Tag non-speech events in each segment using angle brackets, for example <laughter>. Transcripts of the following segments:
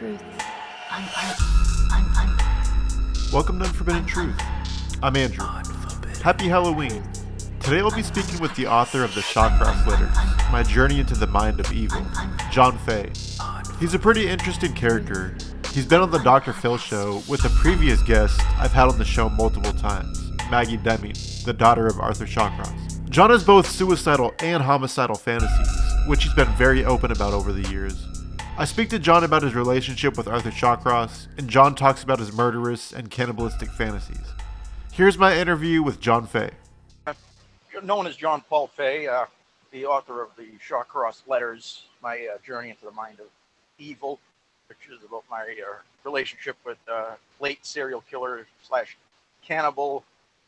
Truth. Welcome to Unforbidden Truth. I'm Andrew. Happy Halloween. Today I'll be speaking with the author of the Shawcross Letters, My Journey into the Mind of Evil, John Fay. He's a pretty interesting character. He's been on the Dr. Phil show with a previous guest I've had on the show multiple times, Maggie Deming, the daughter of Arthur Shawcross. John has both suicidal and homicidal fantasies, which he's been very open about over the years. I speak to John about his relationship with Arthur Shawcross, and John talks about his murderous and cannibalistic fantasies. Here's my interview with John Fay. known as John Paul Fay, uh, the author of the Shawcross Letters, my uh, journey into the mind of evil, which is about my uh, relationship with uh, late serial killer slash cannibal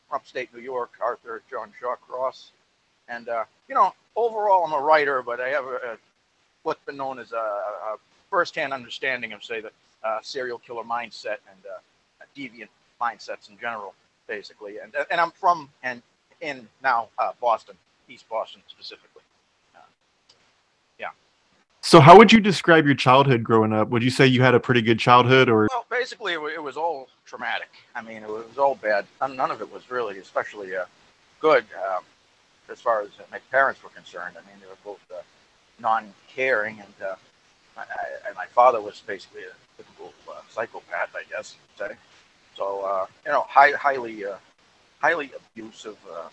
from upstate New York, Arthur John Shawcross. And, uh, you know, overall, I'm a writer, but I have a, a what's been known as a, a first-hand understanding of, say, the uh, serial killer mindset and uh, deviant mindsets in general, basically. And and I'm from and in now uh, Boston, East Boston specifically. Uh, yeah. So, how would you describe your childhood growing up? Would you say you had a pretty good childhood, or Well, basically, it, was all traumatic. I mean, it was all bad. None, of it was really, especially uh, good um, as far as my parents were concerned. I mean, they were both uh, non-caring, and uh, I, I, and my father was basically a typical uh, psychopath, I guess you'd say. So, uh, you know, high, highly, uh, highly abusive, uh,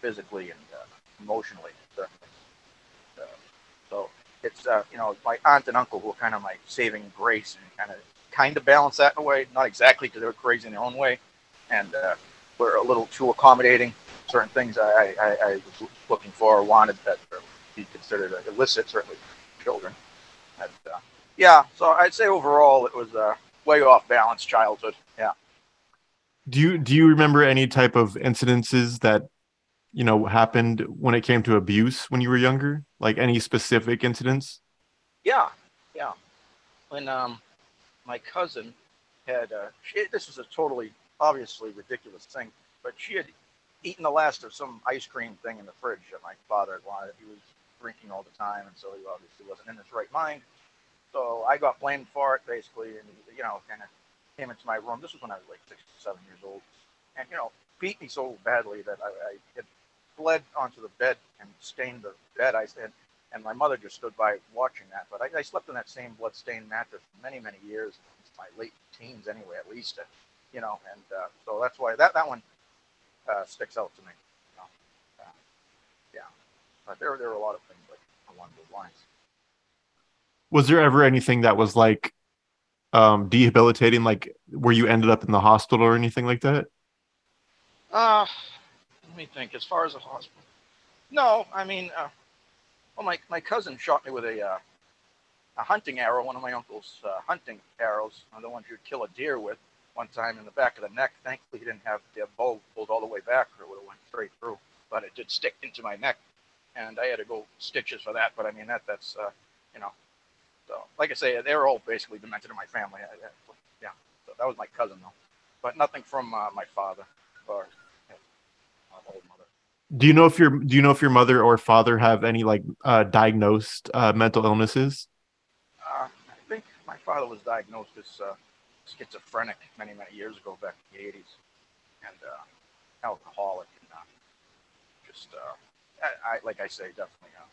physically and uh, emotionally, certainly. So it's uh, you know my aunt and uncle who were kind of my saving grace and kind of kind of balance that in a way. Not exactly because they were crazy in their own way, and uh, were a little too accommodating. Certain things I, I, I was looking for or wanted that be considered illicit, certainly for children. And, uh, yeah, so I'd say overall it was a way off balance childhood. Yeah. do you do you remember any type of incidences that you know happened when it came to abuse when you were younger? Like any specific incidents? Yeah, yeah. When um, my cousin had, uh, she, this was a totally obviously ridiculous thing, but she had eaten the last of some ice cream thing in the fridge that my father had wanted. He was drinking all the time, and so he obviously wasn't in his right mind. So I got blamed for it basically, and you know, kind of came into my room. This was when I was like six, seven years old, and you know, beat me so badly that I, I had bled onto the bed and stained the bed. I said, and my mother just stood by watching that. But I, I slept in that same blood-stained mattress for many, many years, my late teens anyway, at least. uh, You know, and uh, so that's why that that one uh, sticks out to me. You know? uh, yeah, but there there were a lot of things like along those lines. Was there ever anything that was like um debilitating, like where you ended up in the hospital or anything like that? Uh, let me think. As far as a hospital, no. I mean, uh, well, my my cousin shot me with a uh, a hunting arrow, one of my uncle's uh, hunting arrows, the ones you'd kill a deer with. One time in the back of the neck. Thankfully, he didn't have the bow pulled all the way back, or it would have went straight through. But it did stick into my neck, and I had to go stitches for that. But I mean, that that's uh, you know. So, like I say, they were all basically demented in my family. I, I, yeah. So that was my cousin, though, but nothing from uh, my father or my old mother. Do you know if your do you know if your mother or father have any like uh diagnosed uh mental illnesses? Uh, I think my father was diagnosed as uh, schizophrenic many, many years ago, back in the 80s, and uh, alcoholic, and uh, just, uh, I, I, like I say, definitely, uh,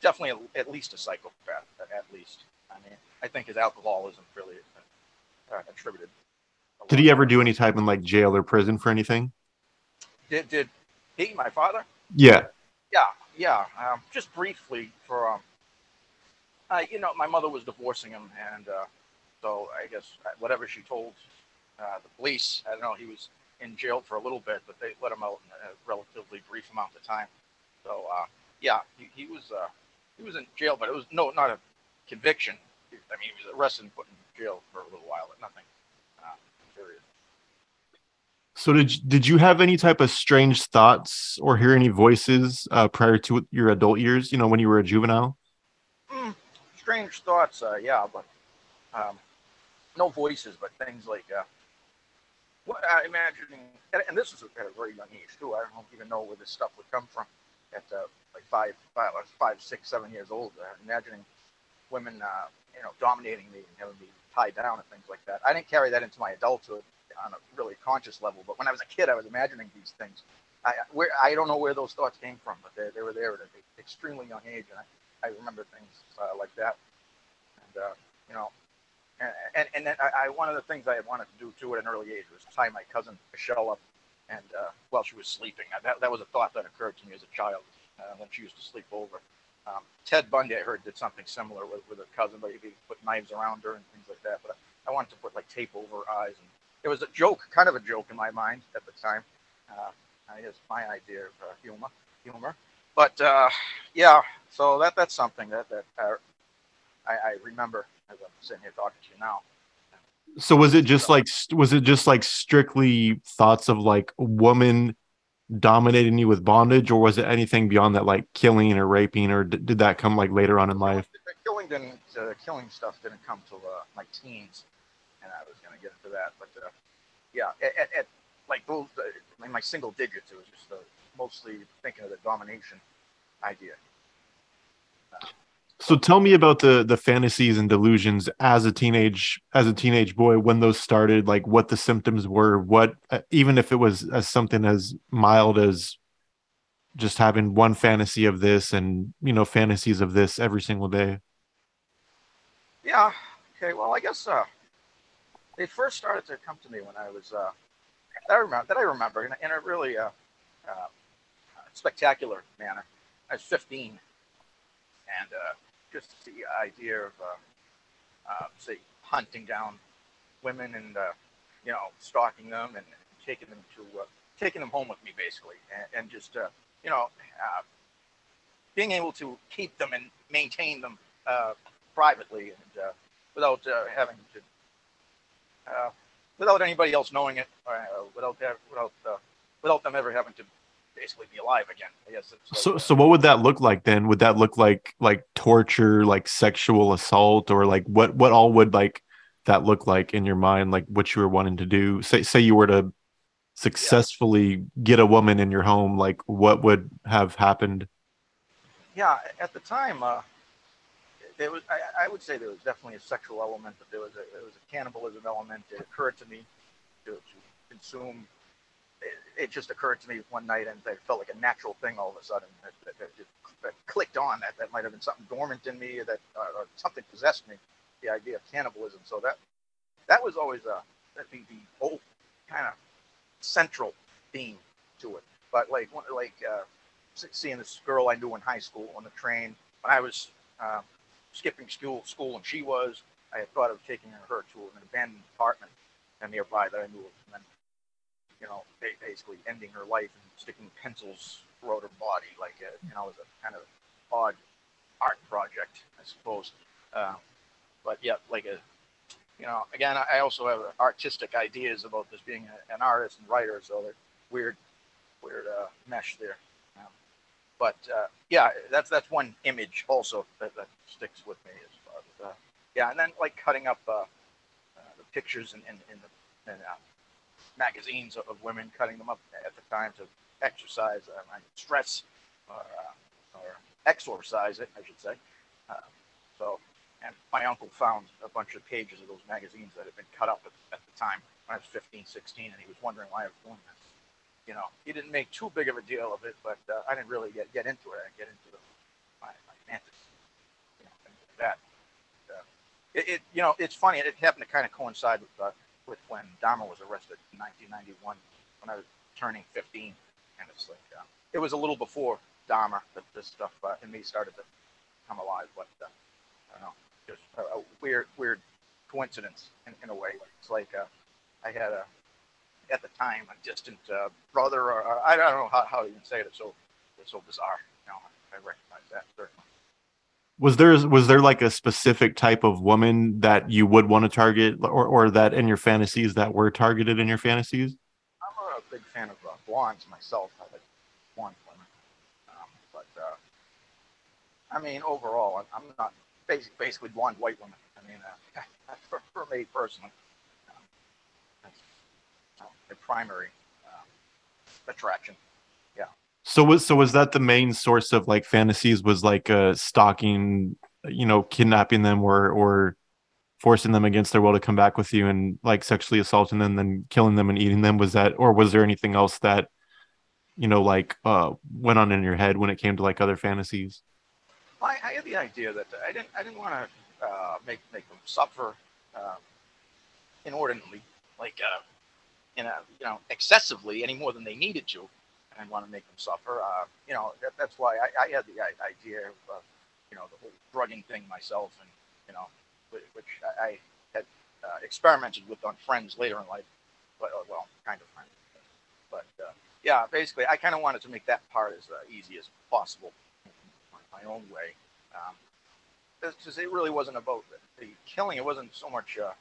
definitely at least a psychopath, at, at least. I mean, I think his alcoholism really uh, attributed. Did he ever do any type in like jail or prison for anything? Did, did he, my father? Yeah. Yeah, yeah. Um, just briefly for, um, uh, you know, my mother was divorcing him, and uh, so I guess uh, whatever she told uh, the police, I don't know, he was in jail for a little bit, but they let him out in a relatively brief amount of time. So uh, yeah, he, he was uh, he was in jail, but it was no not a conviction. I mean, he was arrested and put in jail for a little while, but nothing uh, serious. So did did you have any type of strange thoughts or hear any voices uh, prior to your adult years? You know, when you were a juvenile. Mm, strange thoughts, uh, yeah, but um, no voices, but things like uh, what uh, imagining, and, and, this was at a very young age too. I don't even know where this stuff would come from. At uh, like five, five, five, six, seven years old, uh, imagining women, uh, you know, dominating me and having me tied down and things like that. I didn't carry that into my adulthood on a really conscious level, but when I was a kid, I was imagining these things. I where I don't know where those thoughts came from, but they, they were there at an extremely young age, and I, I remember things uh, like that. And uh, you know, and and then I, I, one of the things I wanted to do too at an early age was tie my cousin Michelle up, and uh, while she was sleeping, that that was a thought that occurred to me as a child uh, when she used to sleep over. Um, Ted Bundy, I heard, did something similar with, with a cousin, but he put knives around her and things like that. But I, I wanted to put like tape over her eyes, and it was a joke, kind of a joke in my mind at the time. Uh, I guess my idea of uh, humor, humor. But uh, yeah, so that that's something that that uh, I, I remember as I'm sitting here talking to you now. So was it just like was it just like strictly thoughts of like woman dominating you with bondage, or was it anything beyond that, like killing or raping, or did, did that come like later on in life? The killing didn't, uh, killing stuff didn't come till uh, my teens, and I was gonna get into that, but uh, yeah, at, at, like those, uh, in my single digits, it was just uh, mostly thinking of the domination idea. So tell me about the the fantasies and delusions as a teenage as a teenage boy when those started, like what the symptoms were, what uh, even if it was as something as mild as just having one fantasy of this and you know fantasies of this every single day. Yeah. Okay. Well, I guess uh, they first started to come to me when I was uh, that I remember that I remember in a, in a really uh, uh, spectacular manner. I was 15, and uh, just the idea of, uh, uh, say, hunting down women and uh, you know stalking them and taking them to uh, taking them home with me, basically, and, and just uh, you know uh, being able to keep them and maintain them privately and without having to. without anybody else knowing it, without without without them ever having to basically be alive again. I guess. So, so what would that look like then? Would that look like like torture, like sexual assault, or like what what all would like that look like in your mind? Like what you were wanting to do? Say say you were to successfully yeah. get a woman in your home, like what would have happened? Yeah, at the time, uh, there was I, I would say there was definitely a sexual element, but there was a there was a cannibalism element. It occurred to me to, to consume it, just occurred to me one night, and it felt like a natural thing all of a sudden. That, that, that that clicked on that that might have been something dormant in me, that uh, or something possessed me. The idea of cannibalism. So that that was always a uh, the, the whole kind of central theme to it. But like like uh, seeing this girl I knew in high school on the train when I was uh, skipping school school and she was, I had thought of taking her to an abandoned apartment nearby that I knew of. And then you know, basically ending her life and sticking pencils throughout her body, like a, you know, it was a kind of odd art project, I suppose. Uh, but yeah, like a, you know, again, I also have artistic ideas about this being a, an artist and writer, so that weird, weird uh, mesh there. Um, but uh, yeah, that's that's one image also that, that sticks with me as far as uh, yeah, and then like cutting up uh, uh, the pictures in in, in the in, uh, magazines of, women cutting them up at the time to exercise uh, stress or, uh, or exorcise it, I should say. Uh, so, and my uncle found a bunch of pages of those magazines that had been cut up at, at the time when I was 15, 16, and he was wondering why I was doing this. You know, he didn't make too big of a deal of it, but uh, I didn't really get, get into it. I get into the, my, my fantasy, you know, things like that. Uh, it, it, you know, it's funny. It happened to kind of coincide with uh, with when Dahmer was arrested in 1991 when I was turning 15. And it's like, uh, it was a little before Dahmer that this stuff uh, in me started to come alive. But uh, I don't know, just a, a weird, weird coincidence in, in a way. It's like uh, I had a, at the time, a distant uh, brother, or, or, I don't know how, how to even say it. It's so, it's so bizarre. You know, I recognize that certainly. Was there was there like a specific type of woman that you would want to target, or or that in your fantasies that were targeted in your fantasies? I'm a big fan of uh, blondes myself. I like blonde women, um, but uh, I mean overall, I'm, not basically, basically blonde white women. I mean, uh, <laughs> for, for me personally, um, that's uh, the primary um, attraction. Yeah. So was so was that the main source of like fantasies? Was like uh, stalking, you know, kidnapping them or or forcing them against their will to come back with you and like sexually assaulting them, then killing them and eating them? Was that or was there anything else that you know like uh went on in your head when it came to like other fantasies? I, I had the idea that I didn't I didn't want to uh, make make them suffer um, inordinately, like uh, in a you know excessively any more than they needed to. Didn't want to make them suffer. Uh, you know that, that's why I, I had the idea of you know the whole drugging thing myself, and you know which I had uh, experimented with on friends later in life, but uh, well, kind of friends. But uh, yeah, basically, I kind of wanted to make that part as uh, easy as possible my own way. Um, because it really wasn't about the, killing. It wasn't so much a,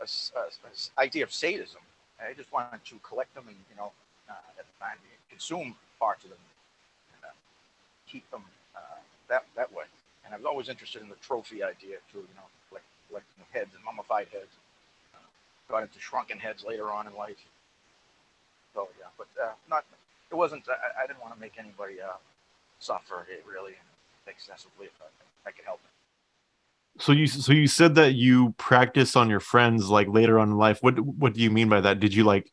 a, a, idea of sadism. I just wanted to collect them and you know at the time consume parts of them and uh, keep them uh, that that way. And I was always interested in the trophy idea too. You know, collect, collecting heads and mummified heads. Uh, got into shrunken heads later on in life. So yeah, but uh, not. It wasn't. I, I didn't want to make anybody suffer it really excessively if I, I could help it. So you so you said that you practice on your friends like later on in life. What what do you mean by that? Did you like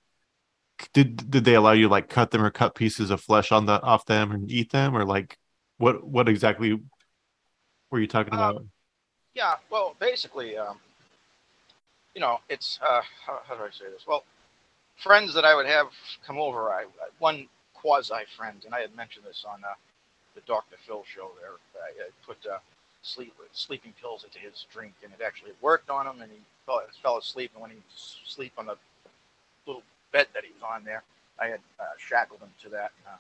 did did they allow you like cut them or cut pieces of flesh on the off them and eat them or like what what exactly were you talking about? Um, yeah, well, basically, um, you know, it's uh, how, how do I say this? Well, friends that I would have come over, I one quasi friend, and I had mentioned this on uh, the Dr. Phil show there. I, I put uh, sleep sleeping pills into his drink, and it actually worked on him, and he fell, fell asleep. And when he sleep on the little bed that he was on there, I had uh, shackled him to that, uh,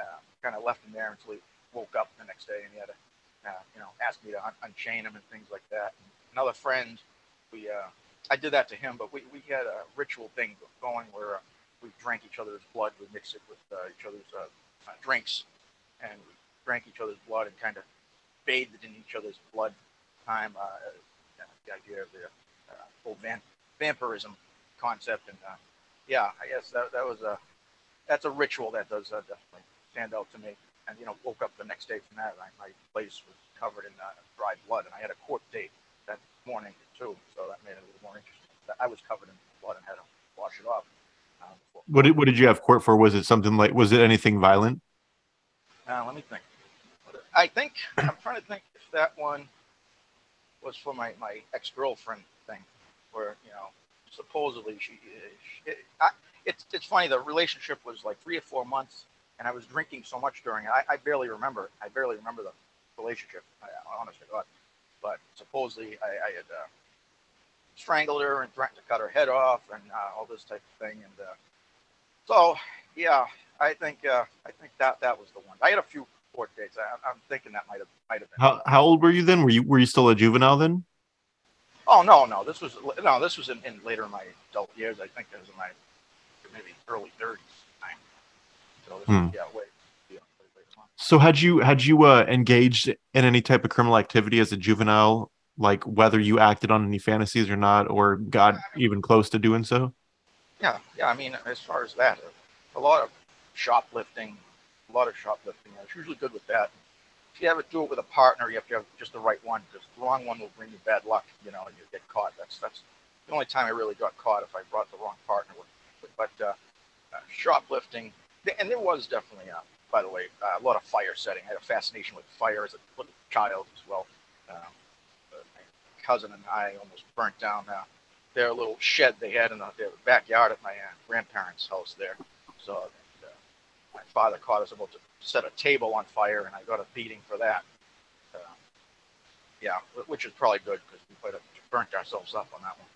uh kind of left him there until he woke up the next day, and he had to, uh, you know, ask me to un- unchain him and things like that. And another friend, we uh, I did that to him, but we, we had a ritual thing going where we drank each other's blood, we mixed it with each other's drinks, and we drank each other's blood and kind of bathed in each other's blood time. Uh, the idea of the uh, whole vampirism concept, and uh, yeah, I guess that, that was a that's a ritual that does uh, definitely stand out to me. And you know, woke up the next day from that, and my place was covered in uh, dried blood, and I had a court date that morning too, so that made it a little more interesting. I was covered in blood and had to wash it off. Uh, what did what did you have court for? Was it something like was it anything violent? Uh, let me think. I think I'm trying to think if that one was for my, my ex girlfriend thing, where you know supposedly she, she I, it's it's funny the relationship was like three or four months, and I was drinking so much during it. I, I barely remember. I barely remember the relationship. I, honestly, God. But supposedly I, I had uh, strangled her and threatened to cut her head off and uh, all this type of thing. And uh, so yeah, I think uh, I think that that was the one. I had a few court dates. I, am thinking that might have might have been. How how old were you then? Were you were you still a juvenile then? Oh no no this was no this was in, in later in my adult years. I think it was in my maybe early 30s. So this hmm. yeah, way, so had you had you uh, engaged in any type of criminal activity as a juvenile, like whether you acted on any fantasies or not, or got yeah, I mean, even close to doing so? Yeah, yeah. I mean, as far as that, a lot of shoplifting, a lot of shoplifting. I was usually good with that. If you ever do it with a partner, you have to have just the right one because the wrong one will bring you bad luck, you know, and you get caught. That's that's the only time I really got caught if I brought the wrong partner with. But uh, uh, shoplifting, and there was definitely, uh, by the way, uh, a lot of fire setting. I had a fascination with fire as a little child as well. Um, my cousin and I almost burnt down uh, their little shed they had in the, their backyard at my grandparents' house there. So my father caught us about to set a table on fire, and I got a beating for that. Uh, yeah, which is probably good because we quite burnt ourselves up on that one.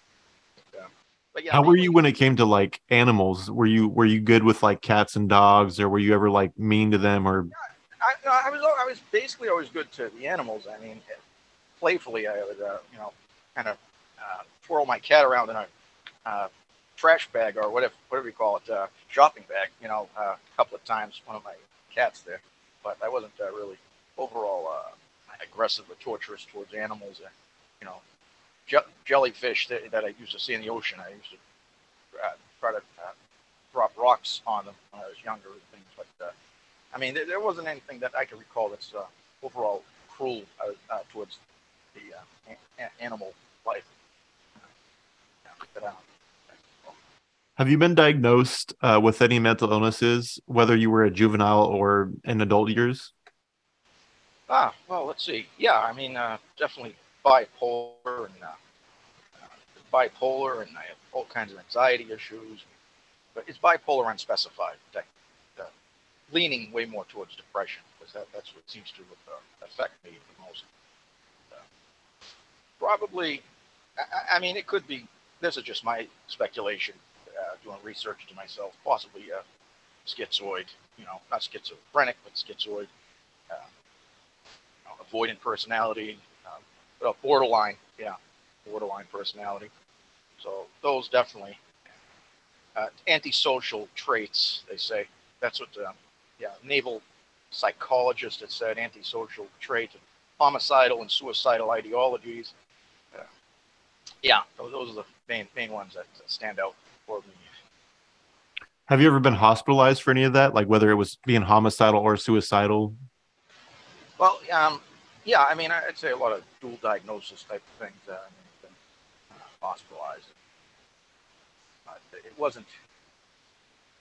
But, but yeah, how were you when it came to like animals? Were you were you good with like cats and dogs, or were you ever like mean to them? Or yeah, I, I was I was basically always good to the animals. I mean, playfully, I would uh, you know kind of uh, twirl my cat around in a uh, trash bag or whatever whatever you call it, uh, shopping bag. You know, uh, a couple of times one of my cats there, but I wasn't uh, really overall uh, aggressive or torturous towards animals. Uh, you know, je- jellyfish that, that, I used to see in the ocean. I used to uh, try to drop rocks on them when I was younger and things. But I mean, there, there, wasn't anything that I can recall that's overall cruel towards the a- animal life. Have you been diagnosed uh, with any mental illnesses, whether you were a juvenile or in adult years? Ah, well, let's see. Yeah, I mean, uh, definitely bipolar and uh, bipolar, and I have all kinds of anxiety issues. But it's bipolar unspecified, leaning way more towards depression because that, that's what seems to uh, affect me the most. Uh, probably, I, I, mean, it could be. This is just my speculation uh, doing research to myself, possibly uh, schizoid, you know, not schizophrenic, but schizoid, uh, you know, avoidant personality, uh, borderline, yeah, borderline personality. So those definitely uh, antisocial traits, they say. That's what, uh, yeah, naval psychologist had said, antisocial traits, homicidal and suicidal ideologies. Uh, yeah, those, those are the main main ones that stand out for me. Have you ever been hospitalized for any of that? Like whether it was being homicidal or suicidal? Well, um, yeah, I mean, I'd say a lot of dual diagnosis type of things. Uh, I mean, been uh, hospitalized. But it wasn't.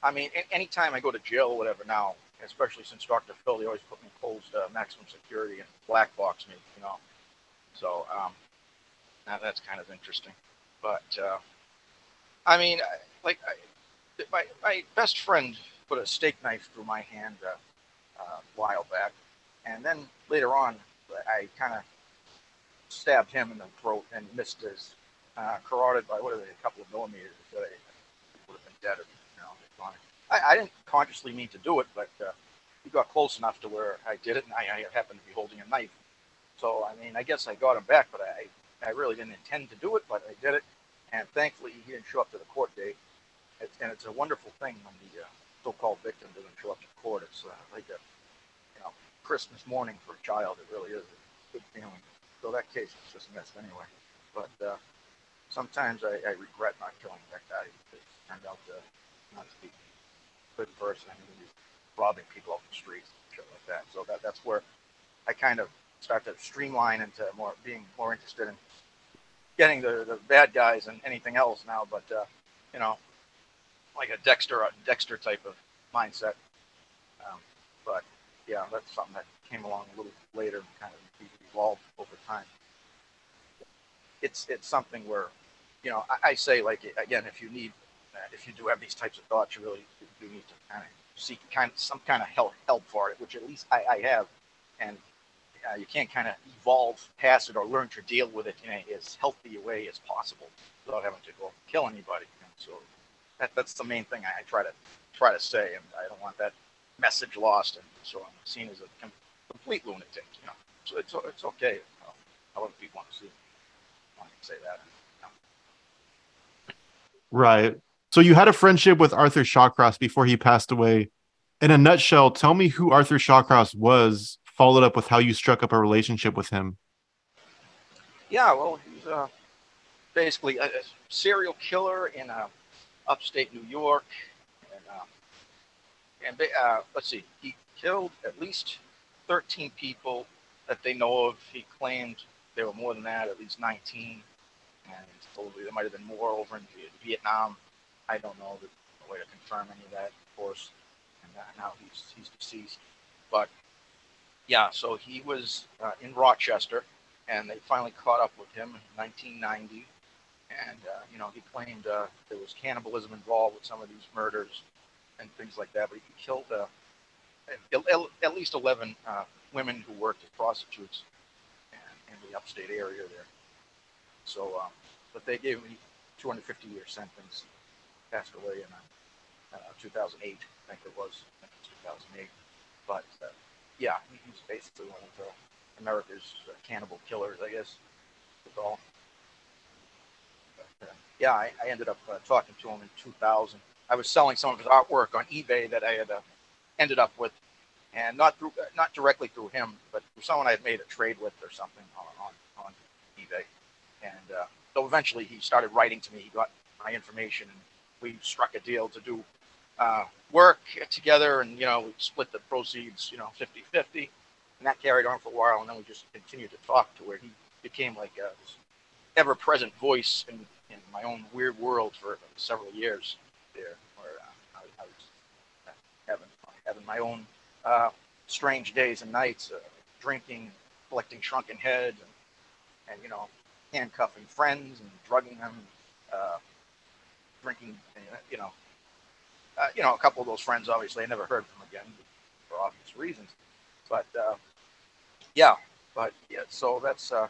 I mean, anytime I go to jail or whatever now, especially since Dr. Phil, they always put me closed uh, maximum security and black box me, you know. So um, now that's kind of interesting. But uh, I mean, like I, my my best friend put a steak knife through my hand uh, uh, a while back, and then later on, I kind of stabbed him in the throat and missed his uh, carotid by what are they, a couple of millimeters. I would have been dead. Or, you know, I, I, didn't consciously mean to do it, but uh, he got close enough to where I did it, and I, I happened to be holding a knife. So I mean, I guess I got him back, but I I really didn't intend to do it, but I did it and thankfully he didn't show up to the court date. And it's a wonderful thing when the uh, so-called victim doesn't show up to court. It's uh, like a you know Christmas morning for a child. It really is a good feeling. So that case was dismissed anyway. But uh, sometimes I, I, regret not killing that guy. It turned out to not to be a good person. I mean, he's robbing people off the streets, shit like that. So that that's where I kind of start to streamline into more being more interested in getting the, the bad guys and anything else now, but uh, you know, like a Dexter Dexter type of mindset. Um, but yeah, that's something that came along a little later and kind of evolved over time. It's it's something where, you know, I, I say like again, if you need, if you do have these types of thoughts, you really do need to kind of seek kind of some kind of help help for it, which at least I, I have, and uh, you can't kind of evolve past it or learn to deal with it in a, as healthy a way as possible without having to go kill anybody. so that, that's the main thing I, I, try to try to say, and I don't want that message lost. And so I'm seen as a complete lunatic, you know. So it's it's okay. Know, however people want to see, want to say that. Right. So you had a friendship with Arthur Shawcross before he passed away. In a nutshell, tell me who Arthur Shawcross was followed up with how you struck up a relationship with him. Yeah, well, he's uh, basically a, a, serial killer in uh, upstate New York, and, uh, and uh, let's see, he killed at least 13 people that they know of. He claimed there were more than that, at least 19, and probably there might have been more over in Vietnam. I don't know the, way to confirm any of that, of course. And uh, now he's he's deceased, but yeah, so he was uh, in Rochester, and they finally caught up with him in 1990. And uh, you know, he claimed uh, there was cannibalism involved with some of these murders and things like that. But he killed uh, at least 11 uh, women who worked as prostitutes in, the upstate area there. So, um, but they gave him 250 year sentence. Passed away in uh, 2008, I think it was. I think it was 2008. But yeah, he's basically one of America's uh, cannibal killers, I guess. That's all. But, uh, yeah, I, I, ended up uh, talking to him in 2000. I was selling some of his artwork on eBay that I had uh, ended up with, and not through, uh, not directly through him, but through someone I had made a trade with or something on on, on eBay. And uh, so eventually he started writing to me. He got my information, and we struck a deal to do work together, and you know we split the proceeds, you know, 50-50 and that carried on for a while. And then we just continued to talk to where he became like a ever-present voice in, in my own weird world for several years there, where uh, I, I, was uh, having having my own uh, strange days and nights, uh, drinking, collecting shrunken heads, and, and you know, handcuffing friends and drugging them, uh, drinking, you know. Uh, you know, a couple of those friends, obviously, I never heard from again for obvious reasons. But uh, yeah, but yeah, so that's uh,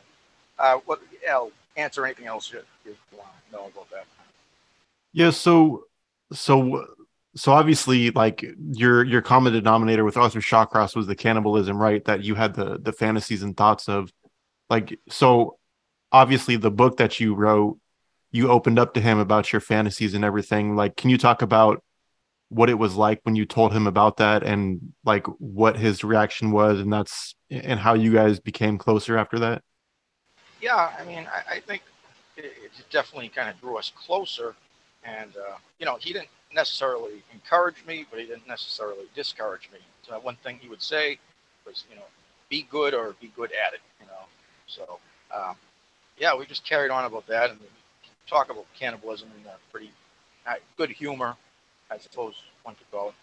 uh, what I'll answer anything else you, you want to know about that. Yeah, so so so obviously like your your common denominator with Arthur Shawcross was the cannibalism, right? That you had the the fantasies and thoughts of like so obviously the book that you wrote you opened up to him about your fantasies and everything like can you talk about what it was like when you told him about that and like what his reaction was and that's and how you guys became closer after that? Yeah i mean i, I think it, it, definitely kind of drew us closer and uh, you know he didn't necessarily encourage me but he didn't necessarily discourage me. So one thing he would say was you know be good or be good at it you know? So um, yeah we just carried on about that and talk about cannibalism in a pretty uh, good humor I suppose one could call it.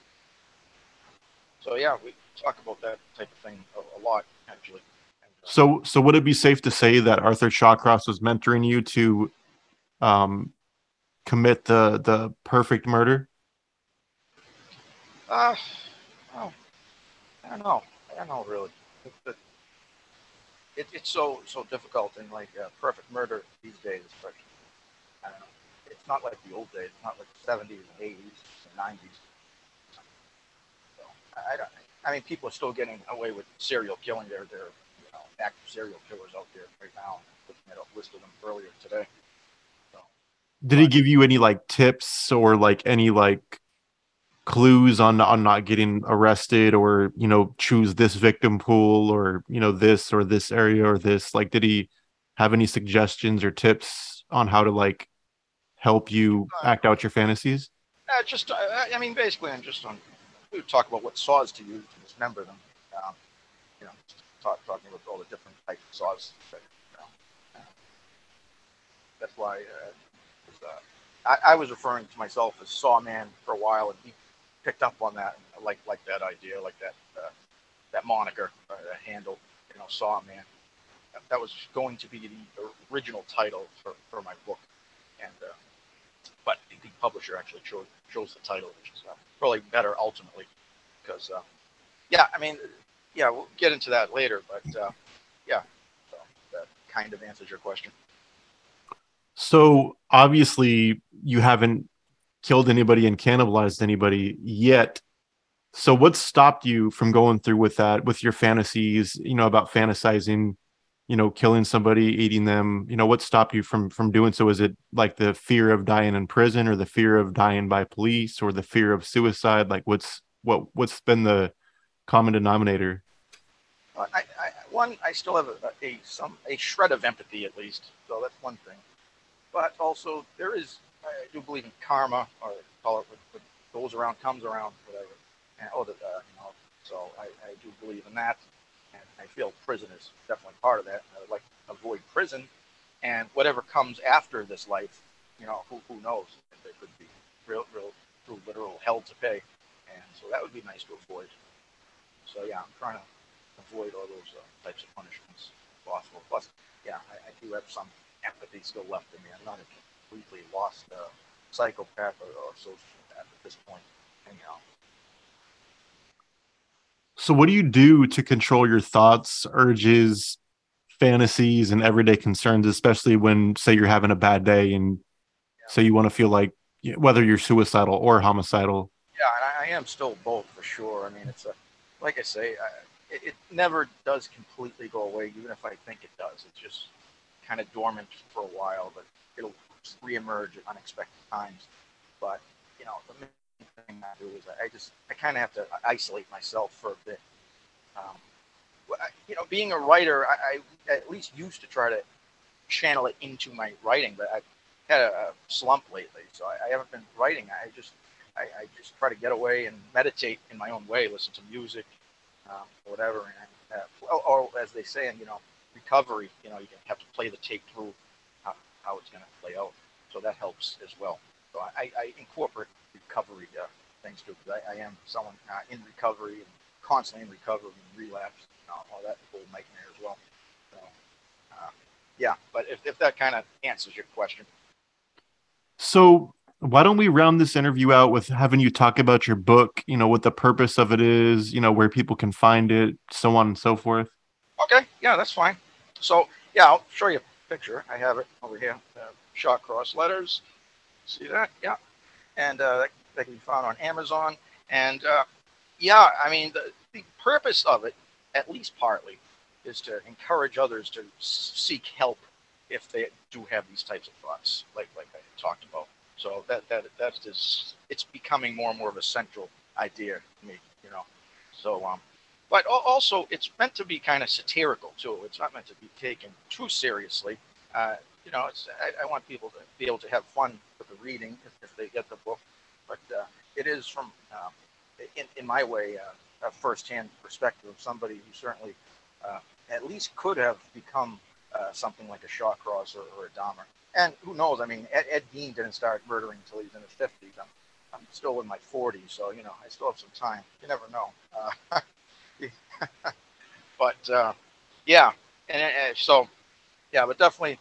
So yeah, we talk about that type of thing a, a lot actually. Uh, so, so would it be safe to say that Arthur Shawcross was mentoring you to um, commit the the perfect murder? Uh, well, I don't know. I don't know really. It, it, it's so so difficult in like uh, perfect murder these days, especially. I don't know. It's not like the old days. It's not like the 70s and 80s and 90s. So I, don't. I mean, people are still getting away with serial killing. There, there are you know, active serial killers out there right now. Looking at a list of them earlier today. So, Did he give you any like tips or like any like clues on on not getting arrested or you know choose this victim pool or you know this or this area or this like did he have any suggestions or tips on how to like help you uh, act out your fantasies? Uh, just, uh, I mean, basically, I'm just on. We talk about what saws to use to dismember them. Um, you know, talk, talking about all the different types of saws. That, you know, uh, that's why uh, uh, I, I, was referring to myself as Sawman for a while, and he picked up on that. Like like that idea, like that that moniker, that handle. You know, Sawman. That was going to be the original title for, for my book, and but the publisher actually chose, chose the title, which is uh, probably better ultimately, because uh, yeah, I mean, yeah, we'll get into that later, but uh, yeah, so that kind of answers your question. So obviously, you haven't killed anybody and cannibalized anybody yet. So what stopped you from going through with that, with your fantasies, you know, about fantasizing you know killing somebody eating them you know what stopped you from from doing so? Is it like the fear of dying in prison or the fear of dying by police or the fear of suicide? Like what's what what's been the common denominator? I, I one i still have a, a some a shred of empathy at least so that's one thing. But also there is i do believe in karma or call it what, what goes around comes around whatever. And oh the, uh, you know so I, I do believe in that I feel prison is definitely part of that. I would like to avoid prison, and whatever comes after this life, you know, who, who knows? There could be real, real, real literal hell to pay, and so that would be nice to avoid. So yeah, I'm trying to avoid all those uh, types of punishments possible. Plus, yeah, I, I, do have some empathy still left in me. I'm not a completely lost uh, psychopath or, or sociopath at this point, anyhow. So, what do you do to control your thoughts, urges, fantasies, and everyday concerns, especially when, say, you're having a bad day and say you want to feel like whether you're suicidal or homicidal? Yeah, I am still both for sure. I mean, it's a, like I say, I, it, it never does completely go away, even if I think it does. It's just kind of dormant for a while, but it'll reemerge at unexpected times. But you know, the thing I do is I just I kind of have to isolate myself for a bit. Um, you know, being a writer, I, I, at least used to try to channel it into my writing, but I've had a, a slump lately, so I, I, haven't been writing. I just I, I, just try to get away and meditate in my own way, listen to music, um, whatever, and uh, or, or, as they say, in you know, recovery, you know, you have to play the tape through how, how it's going to play out, so that helps as well. So I, I incorporate recovery uh, things too, because I, I, am someone uh, in recovery and constantly in recovery and relapse, and all, all that whole nightmare as well. So, uh, yeah, but if, if that kind of answers your question. So why don't we round this interview out with having you talk about your book, you know, what the purpose of it is, you know, where people can find it, so on and so forth. Okay, yeah, that's fine. So, yeah, I'll show you a picture. I have it over here. Uh, Shawcross letters. See that? Yeah. And uh, that, that, can be found on Amazon. And uh, yeah, I mean, the, the purpose of it, at least partly, is to encourage others to seek help if they do have these types of thoughts, like like I talked about. So that that that's just it's becoming more and more of a central idea to me, you know. So um, but also it's meant to be kind of satirical too. It's not meant to be taken too seriously. Uh, you know, I, I, want people to be able to have fun reading if, they get the book. But uh, it is from um, in in my way uh, a firsthand perspective of somebody who certainly uh, at least could have become uh, something like a Shawcross or, or a Dahmer and who knows? I mean, Ed, Ed Gein didn't start murdering until he's in his fifties. I'm, I'm still in my forties, so you know, I still have some time. You never know. Uh, <laughs> but yeah, and, and, so yeah, but definitely,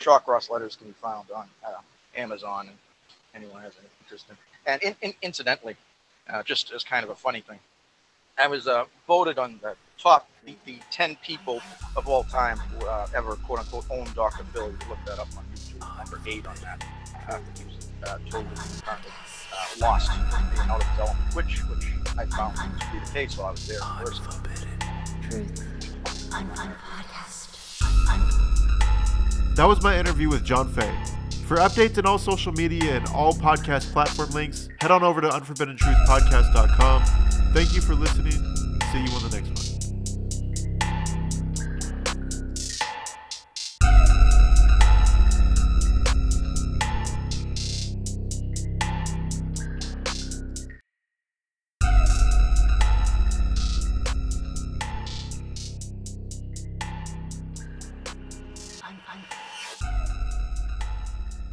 Shawcross letters can be found on uh, Amazon, and anyone has any interest in. And in, in, incidentally, uh, just as kind of a funny thing, I was uh, voted on the top the, the 10 people of all time who uh, ever quote unquote owned Dr. Phil. You look that up on YouTube, number eight on that. Uh, he was uh, totally uh, lost being out of his element, which, which I found to be the case while I was there in person. That was my interview with John Fay. For updates on all social media and all podcast platform links, head on over to unforbiddentruthpodcast.com. Thank you for listening. See you on the next one.